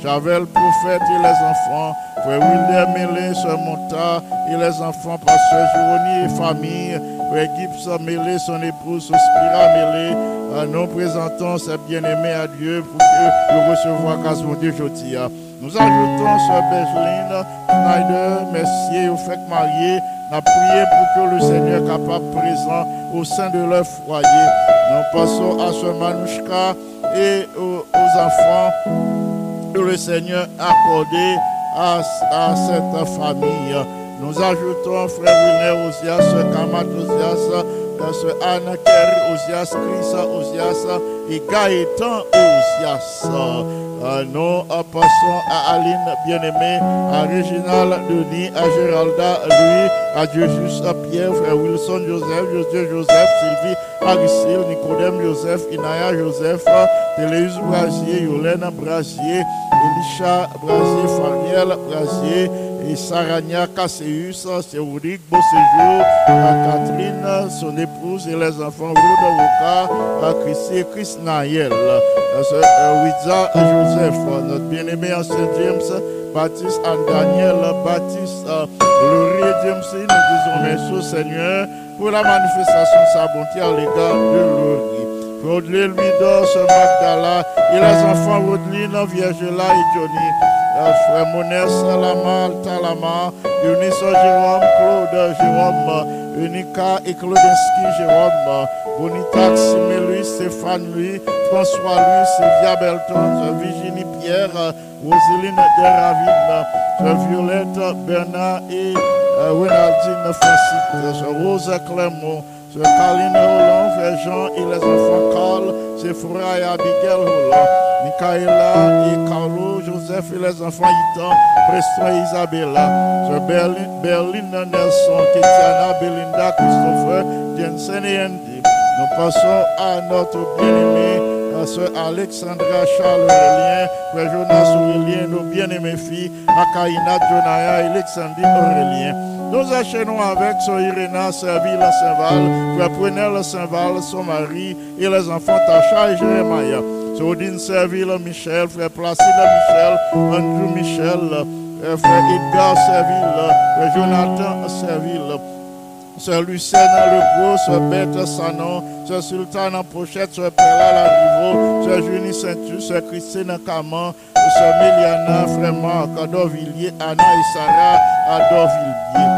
Javel, prophète et les enfants. Frère William Mélé, Sœur Monta et les enfants, Pasteur Jérôme et famille. Frère Gibbs Mélé, son épouse, Sospira Mélé. Euh, nous présentons ces bien-aimés à Dieu pour que nous recevoir grâce mon Dieu. Nous ajoutons Sœur Bergeline, Schneider, Messier, au fait marié. Nous prié pour que le Seigneur capable présent au sein de leur foyer. Nous passons à Sœur Manouchka et aux, enfants que le Seigneur a accordé à, à cette famille. Nous ajoutons frère Wilner Osias, Kamat Osias, sœur Anne Kerry Osias, Chris Osias et Gaëtan Osias. Euh, nous passons à Aline Bien-Aimée, à Réginald Denis, à Géralda Louis, à Jésus à Pierre, frère Wilson Joseph, José Joseph, Sylvie Aristide, Nicodème Joseph, Inaya Joseph, Téléus Brasier, Yolène Brasier, Elisha Brasier, Fariel Brasier, et Sarania Casseus, Cédric Beauséjour, Catherine, son épouse et les enfants, Ruda Woka, Chrissy et Chris à ce, euh, Wiza Joseph, notre bien-aimé ancien James, Baptiste Anne Daniel, Baptiste euh, Laurie James, nous disons merci au Seigneur pour la manifestation de sa bonté à l'égard de Laurie. Rodley ce Magdala et les enfants Rodline, Viergela et Johnny. Euh, Frère Monès, Lama, Talama, Eunice Jérôme, Claude Jérôme, Unica et Claudinski Jérôme, Bonita Ximé Louis, Stéphane Louis, François Louis, Sylvia Belton, Virginie Pierre, Roseline Deravine, Violette Bernard et euh, Renaldine Francis, Sœur Rose Clermont, Sœur Caroline Roland, Jean et les enfants Carl, Sephora et Abigail Roland, Michaela et Carlo, Joseph et les enfants Itan, Preston et Isabella, Sœur Berlin, Berlin Nelson, Ketiana, Belinda, Christopher, Jensen et Andy. Nous passons à notre bien-aimé, Sœur Alexandra Charles Aurélien, Frère Jonas Aurélien, nos bien-aimées filles, Akaina, Jonaya et Alexandrie Aurélien. Nous enchaînons avec Sœur Iréna, Serville Saint-Val, Frère Prenel Saint-Val, son mari et les enfants Tacha et Jérémia. Odine Serville Michel, Frère Placide Michel, Andrew Michel, Frère Edgar Serville, Frère Jonathan Serville. Sœur Lucienne Le Gros, Sœur Bête Sanon, Sœur Sultane Pochette, Sœur Perla Larivo, Sœur Junie Saintu, Sœur Christine Caman, Sœur Méliana, Frère Marc, Adorvilliers, Anna et Sarah Adorvilliers.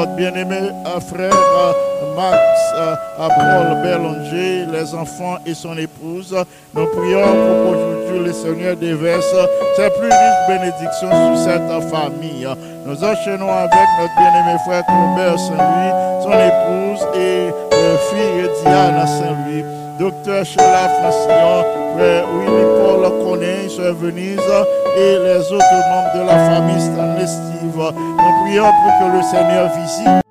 Notre bien-aimé euh, frère euh, Max euh, Abrol Berlanger, les enfants et son épouse, nous prions pour qu'aujourd'hui le Seigneur déverse ses plus riches bénédictions sur cette famille. Nous enchaînons avec notre bien-aimé frère Colbert Saint-Louis, son épouse et fille Diane Saint-Louis. Docteur Sheila Francillon, frère Willy Paul Conet, sœur Venise et les autres membres de la famille Stanley Steve. Nous prions pour que le Seigneur visite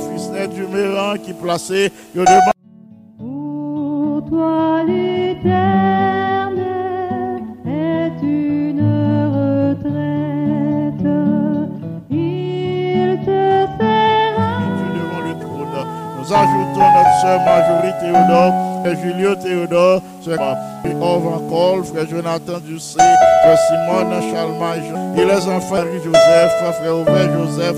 Frère Frisnet Duméran qui placé, yo demande Pour toi l'éternel est une retraite. Il te sera devant le trône. Nous ajoutons notre sœur Marjorie Théodore, frère Julio Théodore, sœur Ove frère Jonathan Ducé, frère Simone Chalmage, et les enfants Joseph, frère Aubert Joseph,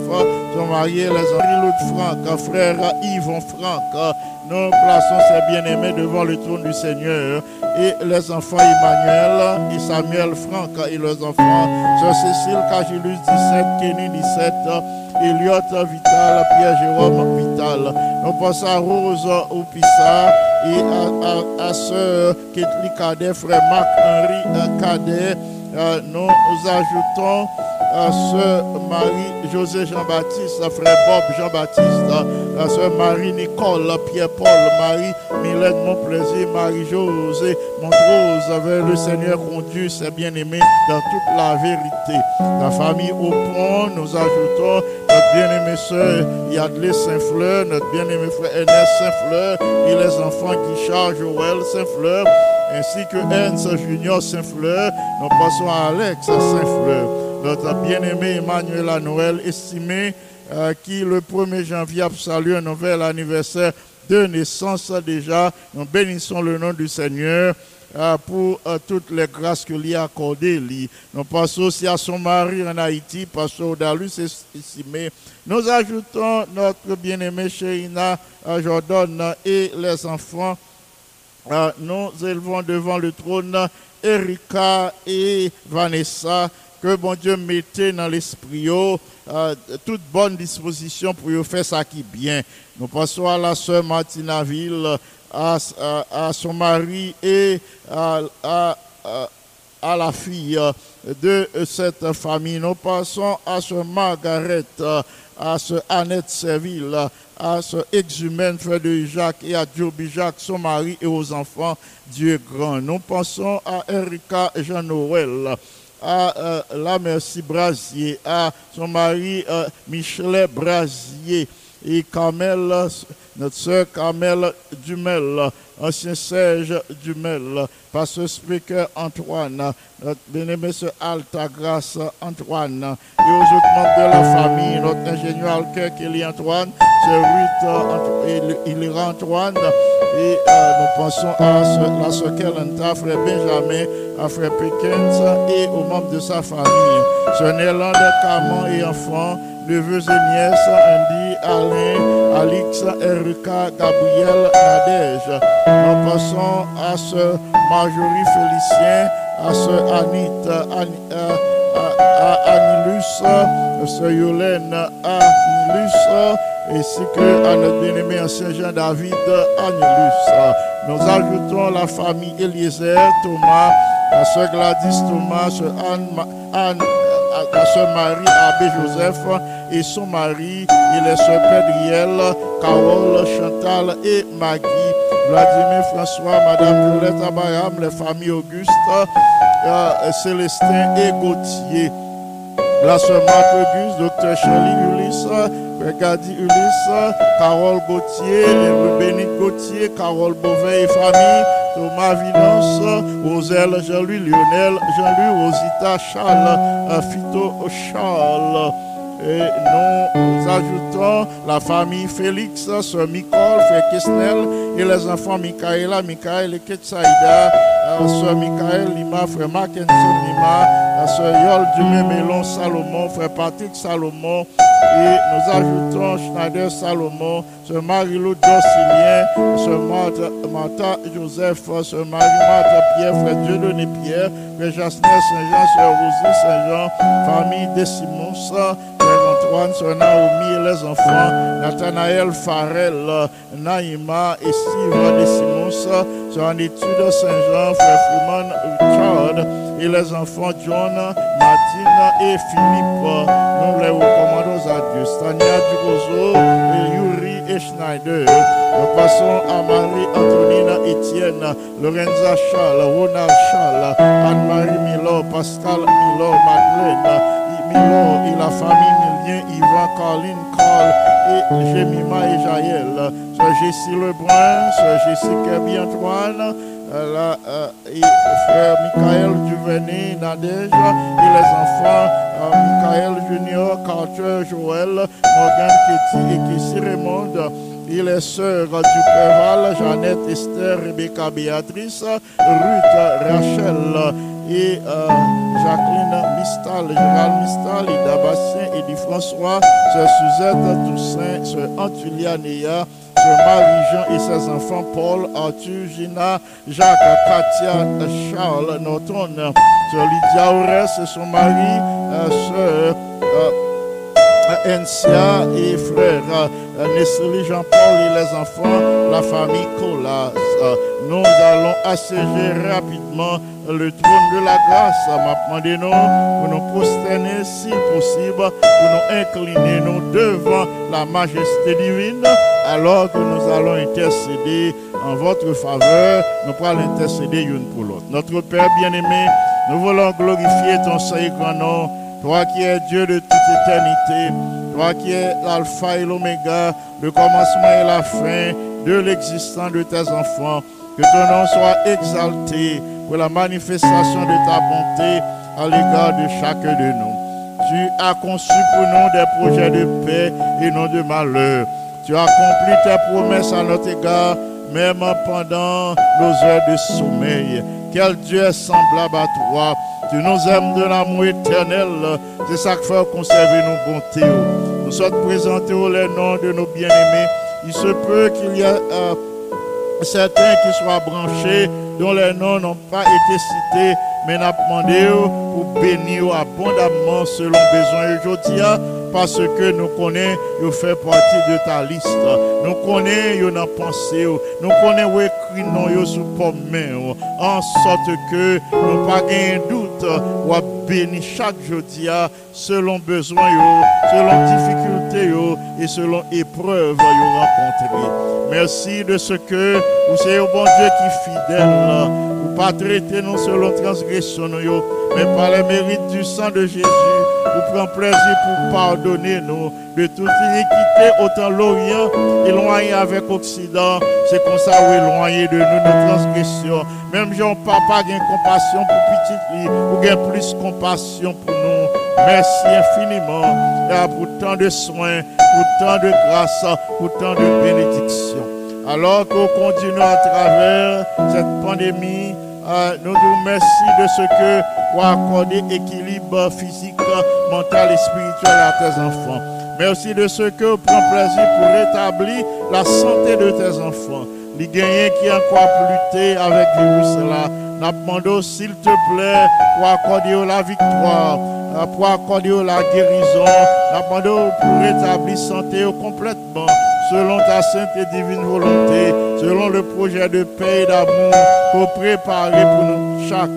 son mari, et les enfants Claude Franck, frère Yvon Franck. Nous plaçons ces bien-aimés devant le trône du Seigneur et les enfants Emmanuel et Samuel Franck et leurs enfants, sœur Cécile Cagilus 17, Kenny 17, Elliot Vital, Pierre Jérôme Vital. Nous passons à Rose Opissa et à, à, à sœur Ketli Cadet, frère Marc-Henri Cadet. Euh, nous, ajoutons sœur Marie-José Jean-Baptiste, frère Bob Jean-Baptiste, sœur Marie-Nicole, Pierre-Paul, Marie Mylène, mon plaisir, Marie-José, Montrose, vers le Seigneur conduit ses bien-aimés dans toute la vérité. La famille au nous ajoutons notre bien-aimée sœur Yadley Saint-Fleur, notre bien-aimé frère Ernest Saint-Fleur et les enfants qui chargent Joël Saint-Fleur, ainsi que Ernst Junior Saint-Fleur. Nous passons à Alex Saint-Fleur, notre bien-aimé Emmanuel Noël, estimé euh, qui le 1er janvier a salué un nouvel anniversaire de naissance déjà. Nous bénissons le nom du Seigneur euh, pour euh, toutes les grâces que lui a accordées. Nous passons aussi à son mari en Haïti, Pasteur Odalus estimé. Nous ajoutons notre bien-aimé Sheina Jordan et les enfants. Nous élevons devant le trône Erika et Vanessa. Que bon Dieu mette dans l'esprit euh, toute bonne disposition pour faire ça qui est bien. Nous passons à la sœur Martinaville, à, à- son mari et à, la fille de cette famille. Nous passons à ce Margaret, à ce Annette Serville, à ce frère de Jacques et à Joby Jacques, son mari et aux enfants, Dieu grand. Nous passons à Erika Jean-Noël, à la Merci Brasier, à son mari Michelet Brasier et Carmel, notre sœur Carmel Dumel, ancien Serge Dumel, pasteur speaker Antoine, notre bien-aimé Alta Grâce Antoine, et aux autres membres de la famille, notre ingénieur Alker Kelly Antoine, Anto- et le- Hilira Antoine, et euh, nous pensons à ce- la Kelenta, frère Benjamin, à frère Pickens et aux membres de sa famille, sœur Nélande Camon et enfants, neveux et nièces, Andy, Alain, Alix, Erika, Gabriel, Nadège. Nous passons à ce Marjorie Félicien, à ce Anit, Ani- euh, à, à Anilus, ce Yolène Anilus, ainsi que à notre bien-aimé ancien Jean David Anilus. Nous ajoutons la famille Eliezer, Thomas, la sœur Gladys Thomas, sœur Anne, Anne à la sœur Marie Abbé Joseph et son mari et les sœurs Pédriel, Carole, Chantal et Maggie, Vladimir François, Madame Violette Abayam, les familles Auguste, euh, Célestin et Gauthier. La sœur Marc Auguste, docteur Shirley Ulysse, Gadi Ulysse, Carole Gauthier, Bénique Gauthier, Carole Beauvais et famille, Thomas Vinance, Roselle Jean-Louis Lionel, Jean-Louis Rosita Charles, euh, Fito Charles. Et nous ajoutons la famille Félix, sœur Nicole, frère Kesnel et les enfants Michaela, Michael et Ketsaïda, euh, sœur Michael Lima, frère Mackenson Lima, la Yol Dumé Mélon Salomon, frère Patrick Salomon, et nous ajoutons Schneider Salomon, sœur Marie-Lou Dorsilien, sœur Martha, Martha Joseph, sœur Marie-Martha Pierre, frère Dieudonné Pierre, frère Jasner Saint-Jean, sœur Rosie Saint-Jean, famille des Simons, Frère Antoine, Sœur Naomi et les enfants, Nathanaël Farel, Naïma et Steve de Simons, Anitude Saint-Jean, Frère Freeman Richard, et les enfants John, Martine et Philippe. Nous les recommandons à Dieu. Stania Durozo, et Yuri et Schneider. Nous passons à Marie-Antonine Etienne, Lorenza Charles, Ronald Charles, Anne-Marie Milo, Pascal Milo, Madeleine, Milo et la famille Milien, Yvan, Caroline, Carl et Jemima et Jaël. Sœur Jessie Lebrun, Sœur Jessie Kirby Antoine, euh, et frère Michael Duvernay, Nadège et les enfants euh, Michael Junior, Carter, Joël, Morgan Ketty et Kessie Raymond. Et les sœurs du Préval, Jeannette, Esther, Rebecca, Béatrice, Ruth, Rachel et euh, Jacqueline Mistal, Gérald Mistal, Ida Bastien, Eddie François, Sœur Suzette Toussaint, Sœur Antulia Néa, Marie-Jean et ses enfants Paul, Arthur, Gina, Jacques, Katia, Charles, Norton, Lydia Aurès son mari, euh, Sœur euh, Encia et frère euh, Nestlé Jean-Paul et les enfants, la famille Colas. Nous allons assiéger rapidement le trône de la grâce. M'a demandé nous pour nous prosterner si possible, pour nous incliner nous devant la majesté divine, alors que nous allons intercéder en votre faveur. Nous pourrons intercéder l'une pour l'autre. Notre Père bien-aimé, nous voulons glorifier ton saint grand nom. Toi qui es Dieu de toute éternité, toi qui es l'alpha et l'oméga, le commencement et la fin de l'existence de tes enfants, que ton nom soit exalté pour la manifestation de ta bonté à l'égard de chacun de nous. Tu as conçu pour nous des projets de paix et non de malheur. Tu as accompli tes promesses à notre égard, même pendant nos heures de sommeil. Quel Dieu est semblable à toi. Tu nous aimes de l'amour éternel. C'est ça qui fait conserver nos bontés. Nous sommes présentés les noms de nos bien-aimés. Il se peut qu'il y ait euh, certains qui soient branchés, dont les noms n'ont pas été cités, mais n'a demandé pour bénir abondamment selon besoin aujourd'hui parce que nous connaissons, vous fait partie de ta liste. Nous connaissons, vous dans pensée, nous connaissons, non, vous sous pomme main, en sorte que nous pas de doute, ou béni chaque jeudi selon besoin, selon difficulté et selon épreuve vous rencontrez. Merci de ce que vous êtes un bon Dieu qui fidèle. Vous pas traiter nous selon transgression, mais par les mérites du sang de Jésus, vous prenez plaisir pour pardonner nous de toute iniquité, autant l'Orient éloigné avec l'Occident. C'est comme ça vous éloigné de nous nos transgressions. Même Jean Papa a compassion pour petit ou gain plus compassion pour nous. Merci infiniment pour tant de soins, pour tant de grâce, pour tant de bénédictions. Alors qu'on continue à travers cette pandémie, euh, nous nous remercions de ce que vous accordez équilibre physique, mental et spirituel à tes enfants. Merci de ce que vous prenez plaisir pour rétablir la santé de tes enfants. Les gagnants qui encore lutter avec virus là, nous s'il te plaît pour accorder la victoire, pour accorder la guérison. Nous pour rétablir santé complètement selon ta sainte et divine volonté, selon le projet de paix et d'amour pour préparer pour nous chaque.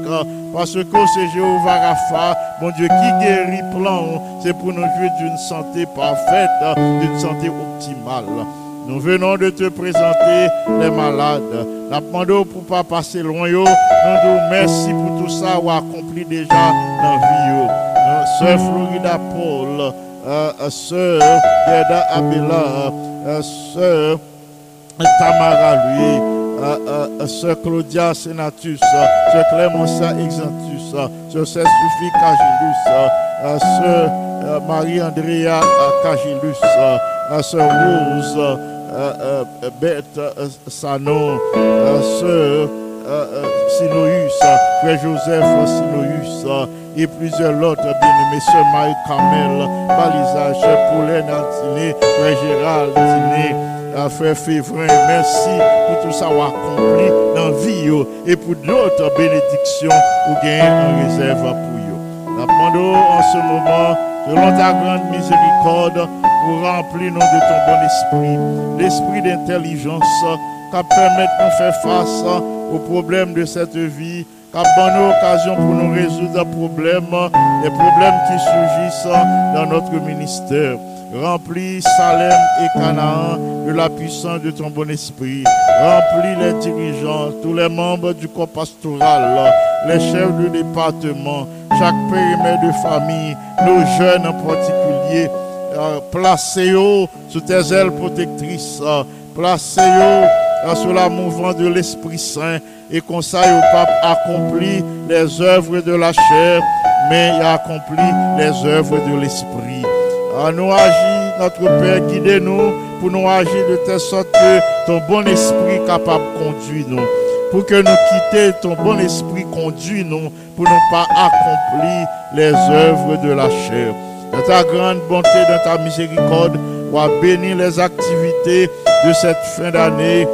Parce que c'est Jéhovah Rapha, mon Dieu, qui guérit plan, c'est pour nous jouir d'une santé parfaite, d'une santé optimale. Nous venons de te présenter les malades. Nous demandons pour ne pas passer loin. Nous nous merci pour tout ça ou accompli déjà dans la vie. Euh, Sœur Florida Paul, euh, Sœur Gerda Abela, euh, Sœur Tamara lui, Sœur Claudia Senatus, Sœur Clémentia Exantus, Sœur Sophie Cagilus, Sœur Marie-Andrea Cagilus, Sœur Rose, euh, euh, Bette euh, Sanon, euh, Sœur Sinoïus, Frère Joseph Sinoïus, et plusieurs autres bien-aimés, Sœur Marie-Carmel, Balisage, Sœur Pauline Antiné, Frère Gérald Antiné, Frère Févrin, merci pour tout ça accompli dans la vie et pour d'autres bénédictions ou gagner en réserve pour vous. Nous en ce moment, selon ta grande miséricorde, pour remplir nous de ton bon esprit, l'esprit d'intelligence, qui permettent de faire face aux problèmes de cette vie, qui bonne occasion pour nous résoudre les problèmes, les problèmes qui surgissent dans notre ministère. Remplis Salem et Canaan de la puissance de ton bon esprit. Remplis les dirigeants, tous les membres du corps pastoral, les chefs de département, chaque périmètre de famille, nos jeunes en particulier. Euh, Placez-les sous tes ailes protectrices. euh, Placez-les euh, sous la mouvement de l'Esprit Saint et conseille au pape accomplit les œuvres de la chair, mais accompli les œuvres de l'Esprit. Nous agir, notre Père, guidez-nous pour nous agir de telle sorte que ton bon esprit capable de conduire nous. Pour que nous quitter ton bon esprit conduit nous, pour ne pas accomplir les œuvres de la chair. Dans ta grande bonté, dans ta miséricorde, on va bénir les activités de cette fin d'année.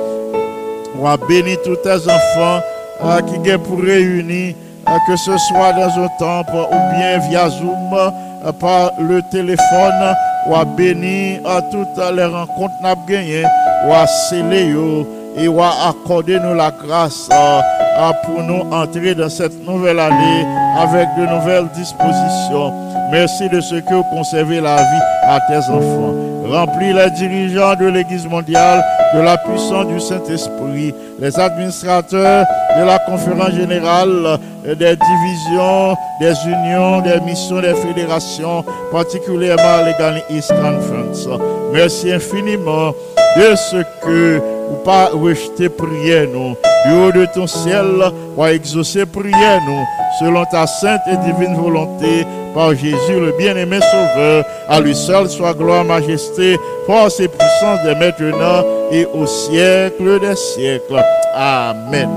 On va bénir tous tes enfants euh, qui viennent pour réunir, euh, que ce soit dans un temple ou bien via Zoom, euh, par le téléphone. On va bénir toutes les rencontres que nous avons gagnées. On on va accorder nous la grâce euh, pour nous entrer dans cette nouvelle année avec de nouvelles dispositions. Merci de ce que vous conservez la vie à tes enfants. Remplis les dirigeants de l'Église mondiale de la puissance du Saint-Esprit, les administrateurs de la conférence générale, euh, des divisions, des unions, des missions, des fédérations, particulièrement les Ghana East Conference. Merci infiniment de ce que vous pas rejeter prière nous. Du haut de ton ciel, ou exaucer prière nous, selon ta sainte et divine volonté, par Jésus le bien-aimé Sauveur. À lui seul soit gloire, majesté, force et puissance dès maintenant et au siècle des siècles. Amen.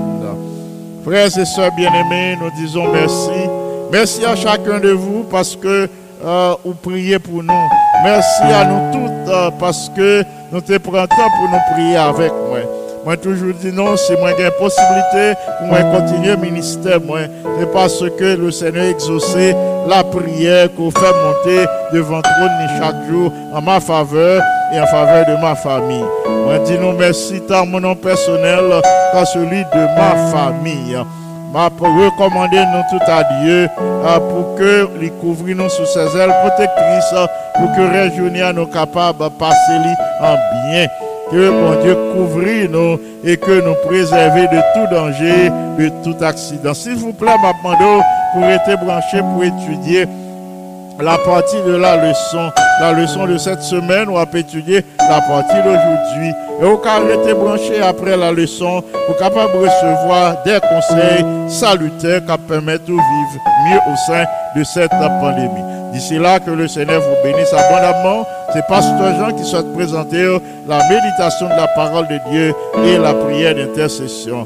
Frères et sœurs bien-aimés, nous disons merci. Merci à chacun de vous parce que euh, vous priez pour nous. Merci à nous toutes euh, parce que nous te prenons temps pour nous prier avec moi. Moi toujours dit non, si moi j'ai possibilité pour moi continuer le ministère, moi, c'est parce que le Seigneur exaucé la prière qu'on fait monter devant trône chaque jour en ma faveur et en faveur de ma famille. Moi dis nous merci tant mon nom personnel qu'à celui de ma famille m'a recommandé nous tout à Dieu euh, pour que les couvrir nous sous ses ailes protectrices euh, pour que réjouir nous capables de passer en bien. Que mon Dieu couvrir nous et que nous préserver de tout danger, de tout accident. S'il vous plaît, m'a pour être branché pour étudier la partie de la leçon, la leçon de cette semaine, on va étudier la partie d'aujourd'hui. Et au cas où branché après la leçon, pour capable de recevoir des conseils salutaires qui permettent de vivre mieux au sein de cette pandémie. D'ici là, que le Seigneur vous bénisse abondamment. C'est Pasteur Jean qui souhaite présenter la méditation de la parole de Dieu et la prière d'intercession.